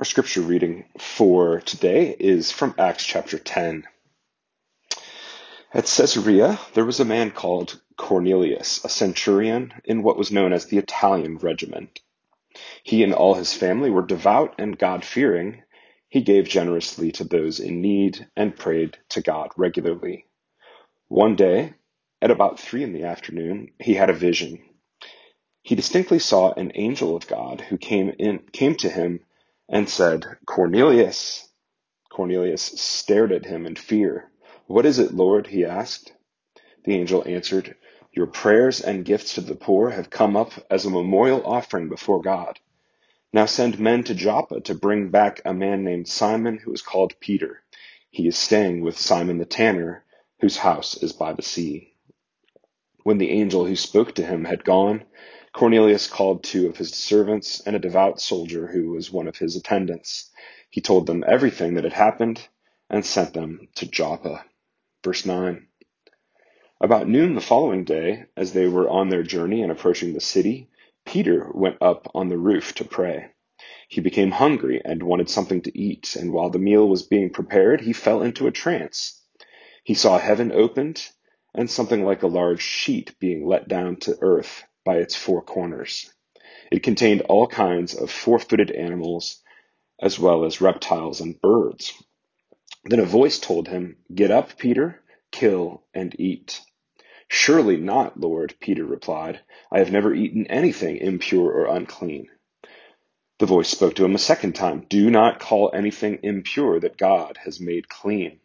Our scripture reading for today is from Acts chapter 10. At Caesarea, there was a man called Cornelius, a centurion in what was known as the Italian regiment. He and all his family were devout and God fearing. He gave generously to those in need and prayed to God regularly. One day, at about three in the afternoon, he had a vision. He distinctly saw an angel of God who came in, came to him and said, Cornelius. Cornelius stared at him in fear. What is it, Lord? he asked. The angel answered, Your prayers and gifts to the poor have come up as a memorial offering before God. Now send men to Joppa to bring back a man named Simon who is called Peter. He is staying with Simon the tanner, whose house is by the sea. When the angel who spoke to him had gone, Cornelius called two of his servants and a devout soldier who was one of his attendants. He told them everything that had happened and sent them to Joppa. Verse 9. About noon the following day, as they were on their journey and approaching the city, Peter went up on the roof to pray. He became hungry and wanted something to eat, and while the meal was being prepared, he fell into a trance. He saw heaven opened and something like a large sheet being let down to earth by its four corners. It contained all kinds of four-footed animals, as well as reptiles and birds. Then a voice told him, Get up, Peter, kill and eat. Surely not, Lord, Peter replied. I have never eaten anything impure or unclean. The voice spoke to him a second time, Do not call anything impure that God has made clean.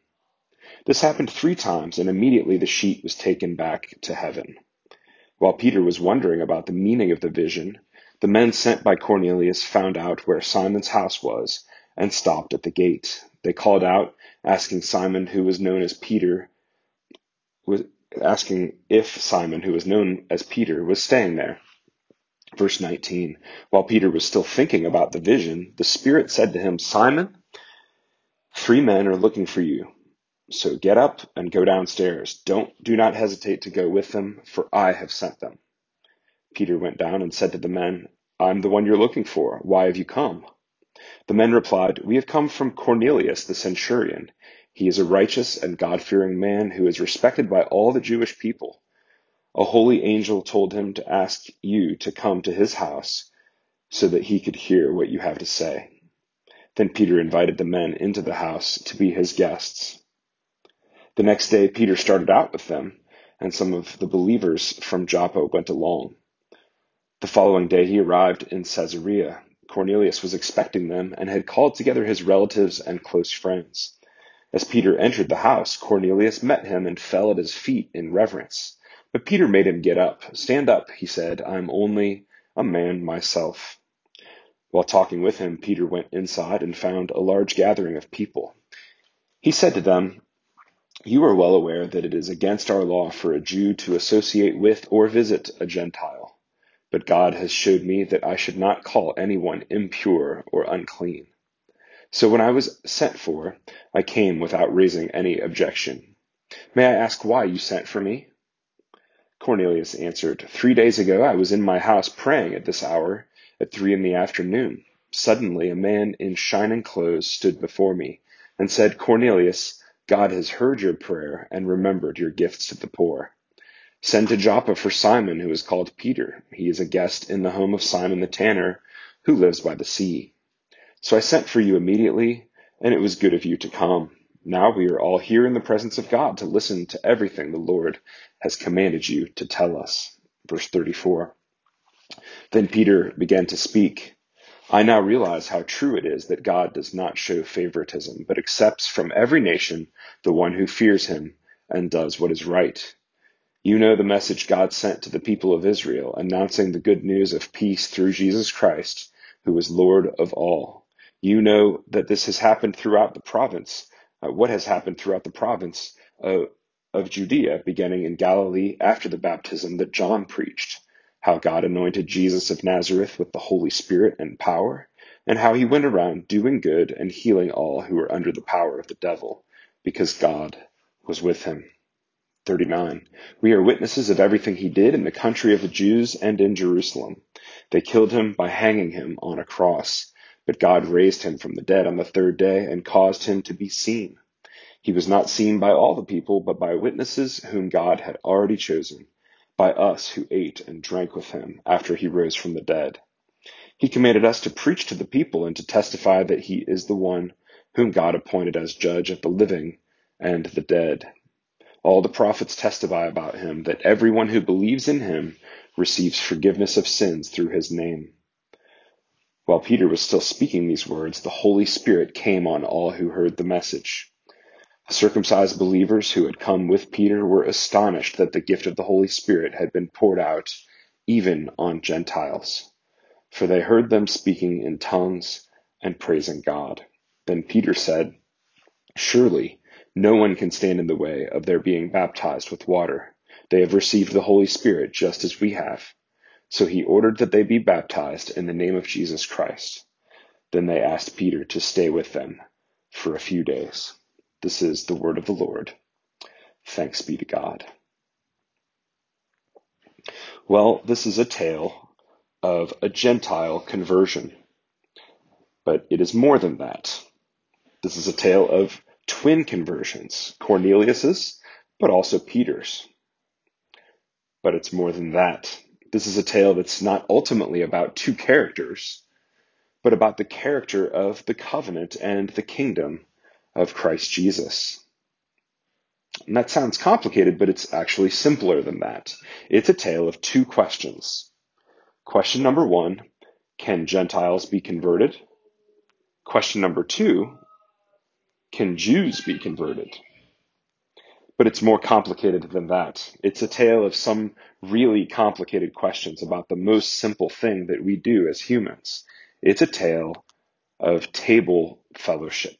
This happened three times, and immediately the sheet was taken back to heaven. While Peter was wondering about the meaning of the vision, the men sent by Cornelius found out where Simon's house was and stopped at the gate. They called out, asking Simon, who was known as Peter, was asking if Simon, who was known as Peter, was staying there. Verse 19. While Peter was still thinking about the vision, the Spirit said to him, Simon, three men are looking for you. So get up and go downstairs. Don't, do not hesitate to go with them, for I have sent them. Peter went down and said to the men, I'm the one you're looking for. Why have you come? The men replied, We have come from Cornelius the centurion. He is a righteous and God fearing man who is respected by all the Jewish people. A holy angel told him to ask you to come to his house so that he could hear what you have to say. Then Peter invited the men into the house to be his guests. The next day, Peter started out with them, and some of the believers from Joppa went along. The following day, he arrived in Caesarea. Cornelius was expecting them and had called together his relatives and close friends. As Peter entered the house, Cornelius met him and fell at his feet in reverence. But Peter made him get up. Stand up, he said. I am only a man myself. While talking with him, Peter went inside and found a large gathering of people. He said to them, you are well aware that it is against our law for a Jew to associate with or visit a Gentile. But God has showed me that I should not call anyone impure or unclean. So when I was sent for, I came without raising any objection. May I ask why you sent for me? Cornelius answered, Three days ago I was in my house praying at this hour, at three in the afternoon. Suddenly a man in shining clothes stood before me and said, Cornelius, God has heard your prayer and remembered your gifts to the poor. Send to Joppa for Simon, who is called Peter. He is a guest in the home of Simon the tanner, who lives by the sea. So I sent for you immediately, and it was good of you to come. Now we are all here in the presence of God to listen to everything the Lord has commanded you to tell us. Verse 34. Then Peter began to speak. I now realize how true it is that God does not show favoritism, but accepts from every nation the one who fears him and does what is right. You know the message God sent to the people of Israel, announcing the good news of peace through Jesus Christ, who is Lord of all. You know that this has happened throughout the province, uh, what has happened throughout the province of, of Judea, beginning in Galilee after the baptism that John preached how God anointed Jesus of Nazareth with the Holy Spirit and power, and how he went around doing good and healing all who were under the power of the devil, because God was with him. 39. We are witnesses of everything he did in the country of the Jews and in Jerusalem. They killed him by hanging him on a cross, But God raised him from the dead on the third day and caused him to be seen. He was not seen by all the people, but by witnesses whom God had already chosen, by us who ate and drank with him after he rose from the dead. He commanded us to preach to the people and to testify that he is the one whom God appointed as judge of the living and the dead. All the prophets testify about him that everyone who believes in him receives forgiveness of sins through his name. While Peter was still speaking these words, the Holy Spirit came on all who heard the message. Circumcised believers who had come with Peter were astonished that the gift of the Holy Spirit had been poured out even on Gentiles, for they heard them speaking in tongues and praising God. Then Peter said, Surely no one can stand in the way of their being baptized with water. They have received the Holy Spirit just as we have. So he ordered that they be baptized in the name of Jesus Christ. Then they asked Peter to stay with them for a few days. This is the word of the Lord. Thanks be to God. Well, this is a tale of a Gentile conversion, but it is more than that. This is a tale of twin conversions, Cornelius's, but also Peter's. But it's more than that. This is a tale that's not ultimately about two characters, but about the character of the covenant and the kingdom of Christ Jesus. And that sounds complicated, but it's actually simpler than that. It's a tale of two questions. Question number one, can Gentiles be converted? Question number two, can Jews be converted? But it's more complicated than that. It's a tale of some really complicated questions about the most simple thing that we do as humans. It's a tale of table fellowship.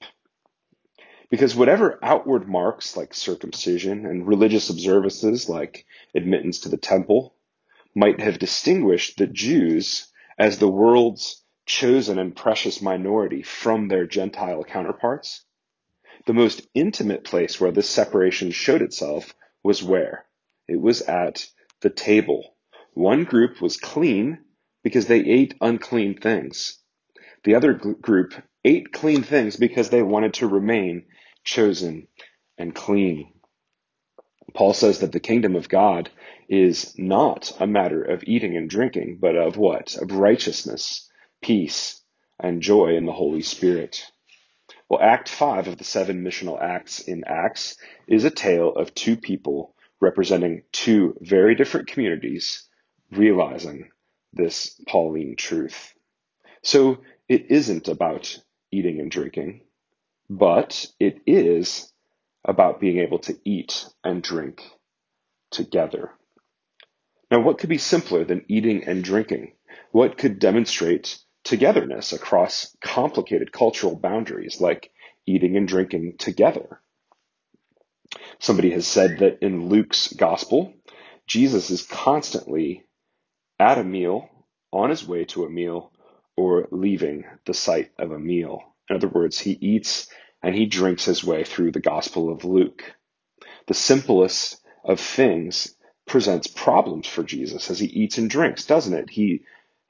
Because whatever outward marks like circumcision and religious observances like admittance to the temple might have distinguished the Jews as the world's chosen and precious minority from their Gentile counterparts, the most intimate place where this separation showed itself was where? It was at the table. One group was clean because they ate unclean things. The other group ate clean things because they wanted to remain chosen and clean. Paul says that the kingdom of God is not a matter of eating and drinking, but of what? Of righteousness, peace, and joy in the Holy Spirit. Well, Act 5 of the seven missional acts in Acts is a tale of two people representing two very different communities realizing this Pauline truth. So it isn't about eating and drinking, but it is about being able to eat and drink together. Now, what could be simpler than eating and drinking? What could demonstrate togetherness across complicated cultural boundaries like eating and drinking together. Somebody has said that in Luke's gospel, Jesus is constantly at a meal, on his way to a meal, or leaving the site of a meal. In other words, he eats and he drinks his way through the gospel of Luke. The simplest of things presents problems for Jesus as he eats and drinks, doesn't it? He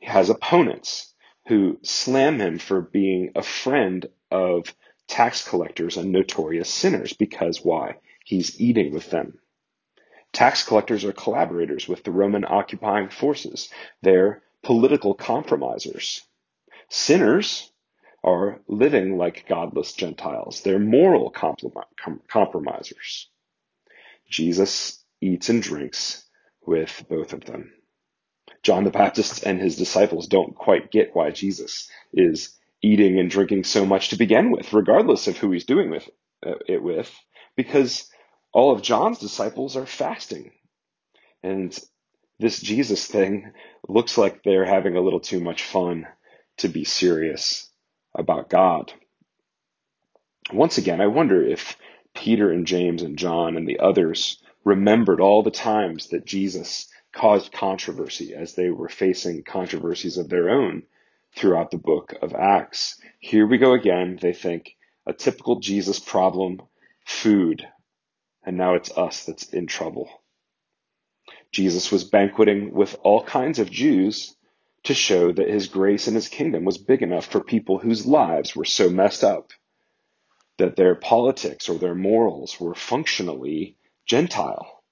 has opponents who slam him for being a friend of tax collectors and notorious sinners because why? He's eating with them. Tax collectors are collaborators with the Roman occupying forces. They're political compromisers. Sinners are living like godless Gentiles. They're moral compromisers. Jesus eats and drinks with both of them. John the Baptist and his disciples don't quite get why Jesus is eating and drinking so much to begin with, regardless of who he's doing with, uh, it with, because all of John's disciples are fasting. And this Jesus thing looks like they're having a little too much fun to be serious about God. Once again, I wonder if Peter and James and John and the others remembered all the times that Jesus caused controversy as they were facing controversies of their own throughout the book of Acts. Here we go again. They think a typical Jesus problem, food. And now it's us that's in trouble. Jesus was banqueting with all kinds of Jews to show that his grace and his kingdom was big enough for people whose lives were so messed up that their politics or their morals were functionally Gentile.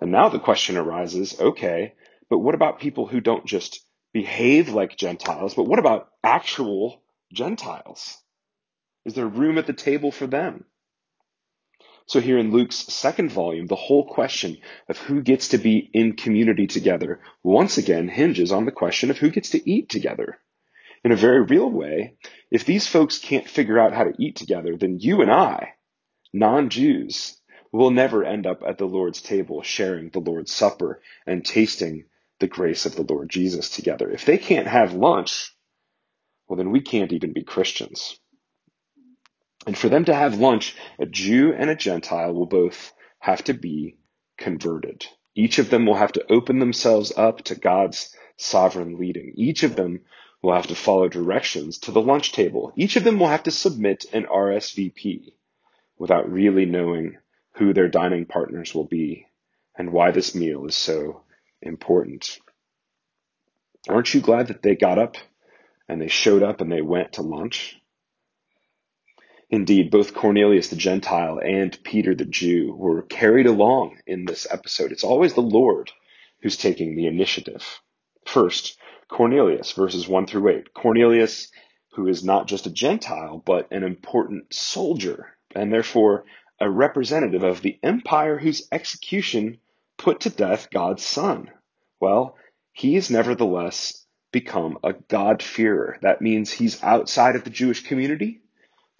And now the question arises, okay, but what about people who don't just behave like Gentiles, but what about actual Gentiles? Is there room at the table for them? So here in Luke's second volume, the whole question of who gets to be in community together once again hinges on the question of who gets to eat together. In a very real way, if these folks can't figure out how to eat together, then you and I, non-Jews, will never end up at the Lord's table sharing the Lord's supper and tasting the grace of the Lord Jesus together. If they can't have lunch, well, then we can't even be Christians. And for them to have lunch, a Jew and a Gentile will both have to be converted. Each of them will have to open themselves up to God's sovereign leading. Each of them will have to follow directions to the lunch table. Each of them will have to submit an RSVP without really knowing who their dining partners will be and why this meal is so important. Aren't you glad that they got up and they showed up and they went to lunch? Indeed, both Cornelius the Gentile and Peter the Jew were carried along in this episode. It's always the Lord who's taking the initiative. First, Cornelius, verses 1 through 8. Cornelius, who is not just a Gentile, but an important soldier, and therefore a representative of the empire whose execution put to death God's Son. Well, he has nevertheless become a God-fearer. That means he's outside of the Jewish community,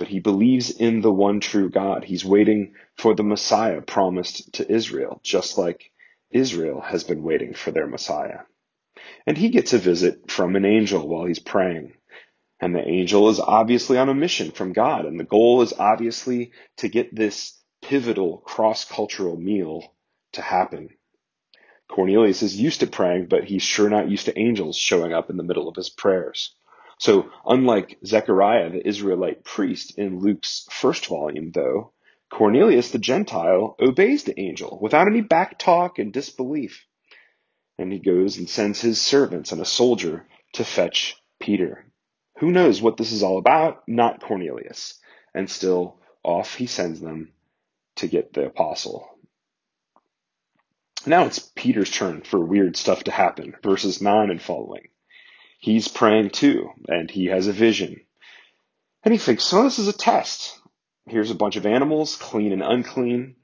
but he believes in the one true God. He's waiting for the Messiah promised to Israel, just like Israel has been waiting for their Messiah. And he gets a visit from an angel while he's praying. And the angel is obviously on a mission from God. And the goal is obviously to get this pivotal cross-cultural meal to happen. Cornelius is used to praying, but he's sure not used to angels showing up in the middle of his prayers. So unlike Zechariah, the Israelite priest in Luke's first volume, though, Cornelius the Gentile obeys the angel without any back talk and disbelief. And he goes and sends his servants and a soldier to fetch Peter. Who knows what this is all about? Not Cornelius. And still off he sends them to get the apostle. Now it's Peter's turn for weird stuff to happen, verses 9 and following. He's praying too, and he has a vision. And he thinks, so this is a test. Here's a bunch of animals, clean and unclean.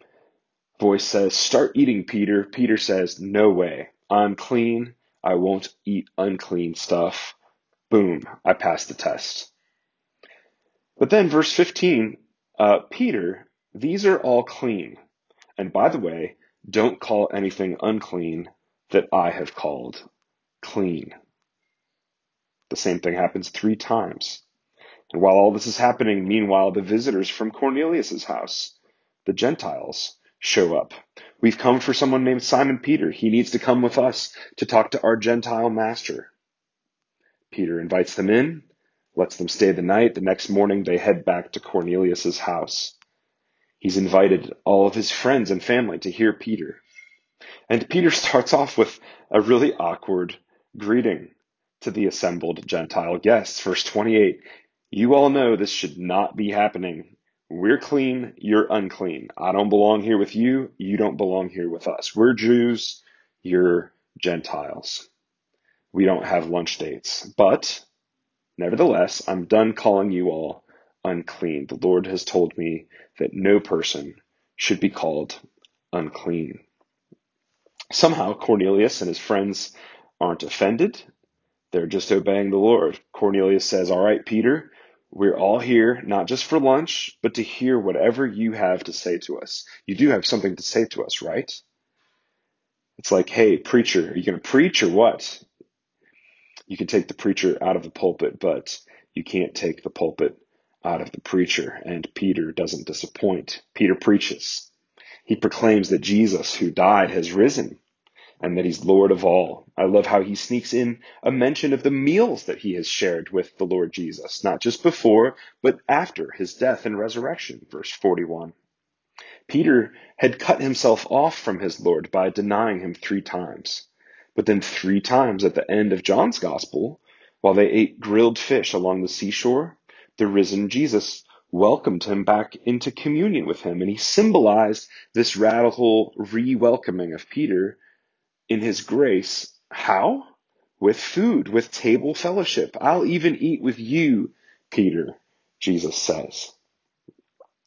Voice says, start eating, Peter. Peter says, no way. I'm clean. I won't eat unclean stuff. Boom. I passed the test. But then verse 15, uh, Peter, these are all clean. And by the way, don't call anything unclean that I have called clean. The same thing happens three times. And while all this is happening, meanwhile, the visitors from Cornelius's house, the Gentiles, show up. We've come for someone named Simon Peter. He needs to come with us to talk to our Gentile master. Peter invites them in, lets them stay the night. The next morning, they head back to Cornelius's house. He's invited all of his friends and family to hear Peter. And Peter starts off with a really awkward greeting to the assembled Gentile guests. Verse 28 You all know this should not be happening. We're clean, you're unclean. I don't belong here with you, you don't belong here with us. We're Jews, you're Gentiles. We don't have lunch dates. But, nevertheless, I'm done calling you all unclean. The Lord has told me that no person should be called unclean. Somehow Cornelius and his friends aren't offended they're just obeying the Lord. Cornelius says, All right, Peter, we're all here, not just for lunch, but to hear whatever you have to say to us. You do have something to say to us, right? It's like, hey, preacher, are you going to preach or what? You can take the preacher out of the pulpit, but you can't take the pulpit out of the preacher. And Peter doesn't disappoint. Peter preaches. He proclaims that Jesus, who died, has risen and that he's Lord of all. I love how he sneaks in a mention of the meals that he has shared with the Lord Jesus, not just before, but after his death and resurrection. Verse 41. Peter had cut himself off from his Lord by denying him three times. But then three times at the end of John's gospel, while they ate grilled fish along the seashore, the risen Jesus welcomed him back into communion with him. And he symbolized this radical re-welcoming of Peter in his grace. How? With food, with table fellowship. I'll even eat with you, Peter, Jesus says.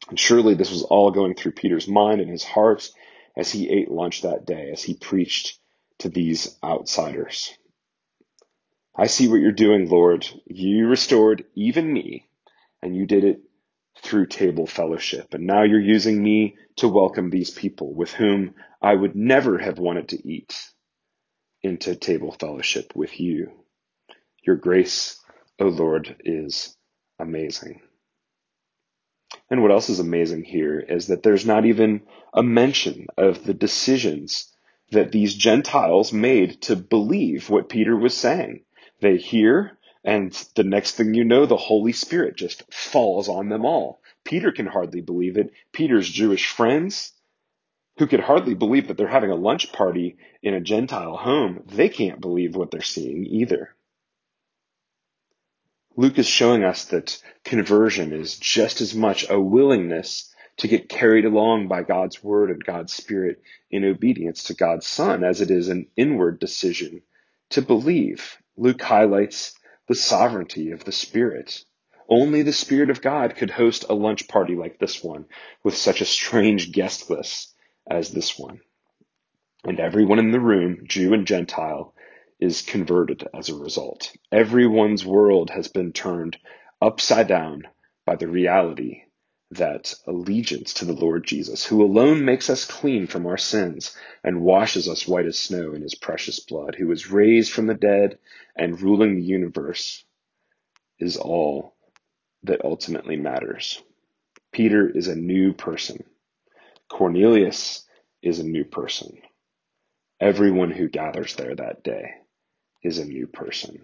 And surely this was all going through Peter's mind and his heart as he ate lunch that day, as he preached to these outsiders. I see what you're doing, Lord. You restored even me, and you did it through table fellowship. And now you're using me to welcome these people with whom I would never have wanted to eat into table fellowship with you. Your grace, O oh Lord, is amazing. And what else is amazing here is that there's not even a mention of the decisions that these Gentiles made to believe what Peter was saying. They hear, and the next thing you know, the Holy Spirit just falls on them all. Peter can hardly believe it. Peter's Jewish friends, who could hardly believe that they're having a lunch party in a Gentile home, they can't believe what they're seeing either. Luke is showing us that conversion is just as much a willingness to get carried along by God's word and God's spirit in obedience to God's son as it is an inward decision to believe. Luke highlights the sovereignty of the spirit. Only the spirit of God could host a lunch party like this one with such a strange guest list as this one. And everyone in the room, Jew and Gentile, is converted as a result. Everyone's world has been turned upside down by the reality that allegiance to the Lord Jesus, who alone makes us clean from our sins and washes us white as snow in his precious blood, who was raised from the dead and ruling the universe, is all that ultimately matters. Peter is a new person. Cornelius is a new person. Everyone who gathers there that day is a new person.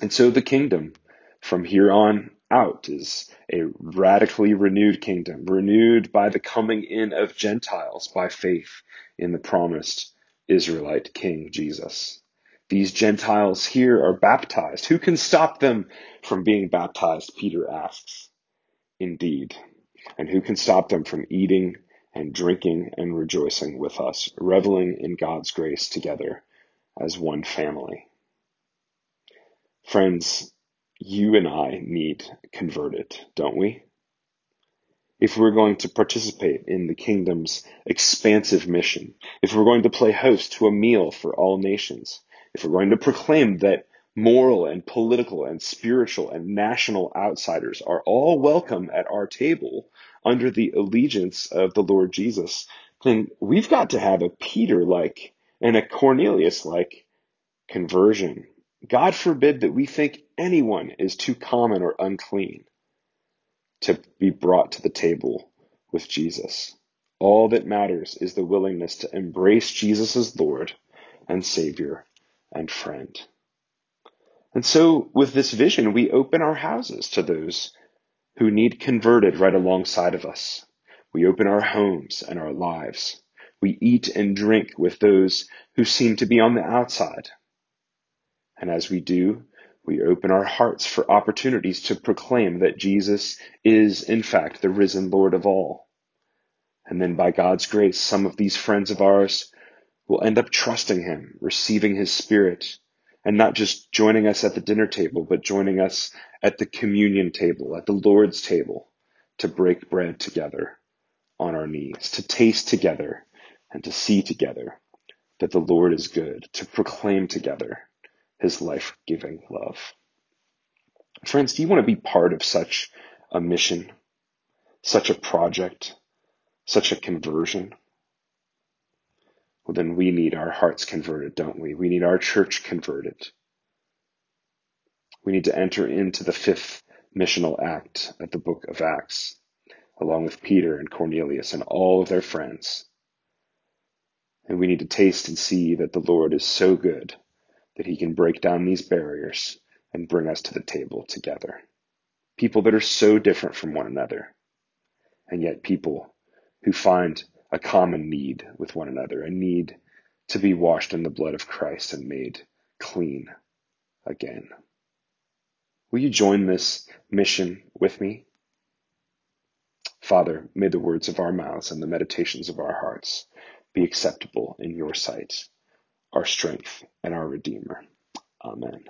And so the kingdom from here on out is a radically renewed kingdom, renewed by the coming in of Gentiles by faith in the promised Israelite King Jesus. These Gentiles here are baptized. Who can stop them from being baptized? Peter asks. Indeed. And who can stop them from eating and drinking and rejoicing with us, reveling in God's grace together as one family. Friends, you and I need converted, don't we? If we're going to participate in the kingdom's expansive mission, if we're going to play host to a meal for all nations, if we're going to proclaim that moral and political and spiritual and national outsiders are all welcome at our table under the allegiance of the Lord Jesus, then we've got to have a Peter like and a Cornelius like conversion. God forbid that we think anyone is too common or unclean to be brought to the table with Jesus. All that matters is the willingness to embrace Jesus as Lord and Savior and friend. And so with this vision, we open our houses to those who need converted right alongside of us. We open our homes and our lives. We eat and drink with those who seem to be on the outside. And as we do, we open our hearts for opportunities to proclaim that Jesus is, in fact, the risen Lord of all. And then by God's grace, some of these friends of ours will end up trusting Him, receiving His Spirit, and not just joining us at the dinner table, but joining us at the communion table, at the Lord's table, to break bread together on our knees, to taste together and to see together that the Lord is good, to proclaim together his life giving love. Friends, do you want to be part of such a mission, such a project, such a conversion? Well, then we need our hearts converted, don't we? We need our church converted. We need to enter into the fifth missional act of the book of Acts, along with Peter and Cornelius and all of their friends. And we need to taste and see that the Lord is so good that he can break down these barriers and bring us to the table together. People that are so different from one another, and yet people who find a common need with one another, a need to be washed in the blood of Christ and made clean again. Will you join this mission with me? Father, may the words of our mouths and the meditations of our hearts be acceptable in your sight, our strength and our Redeemer. Amen.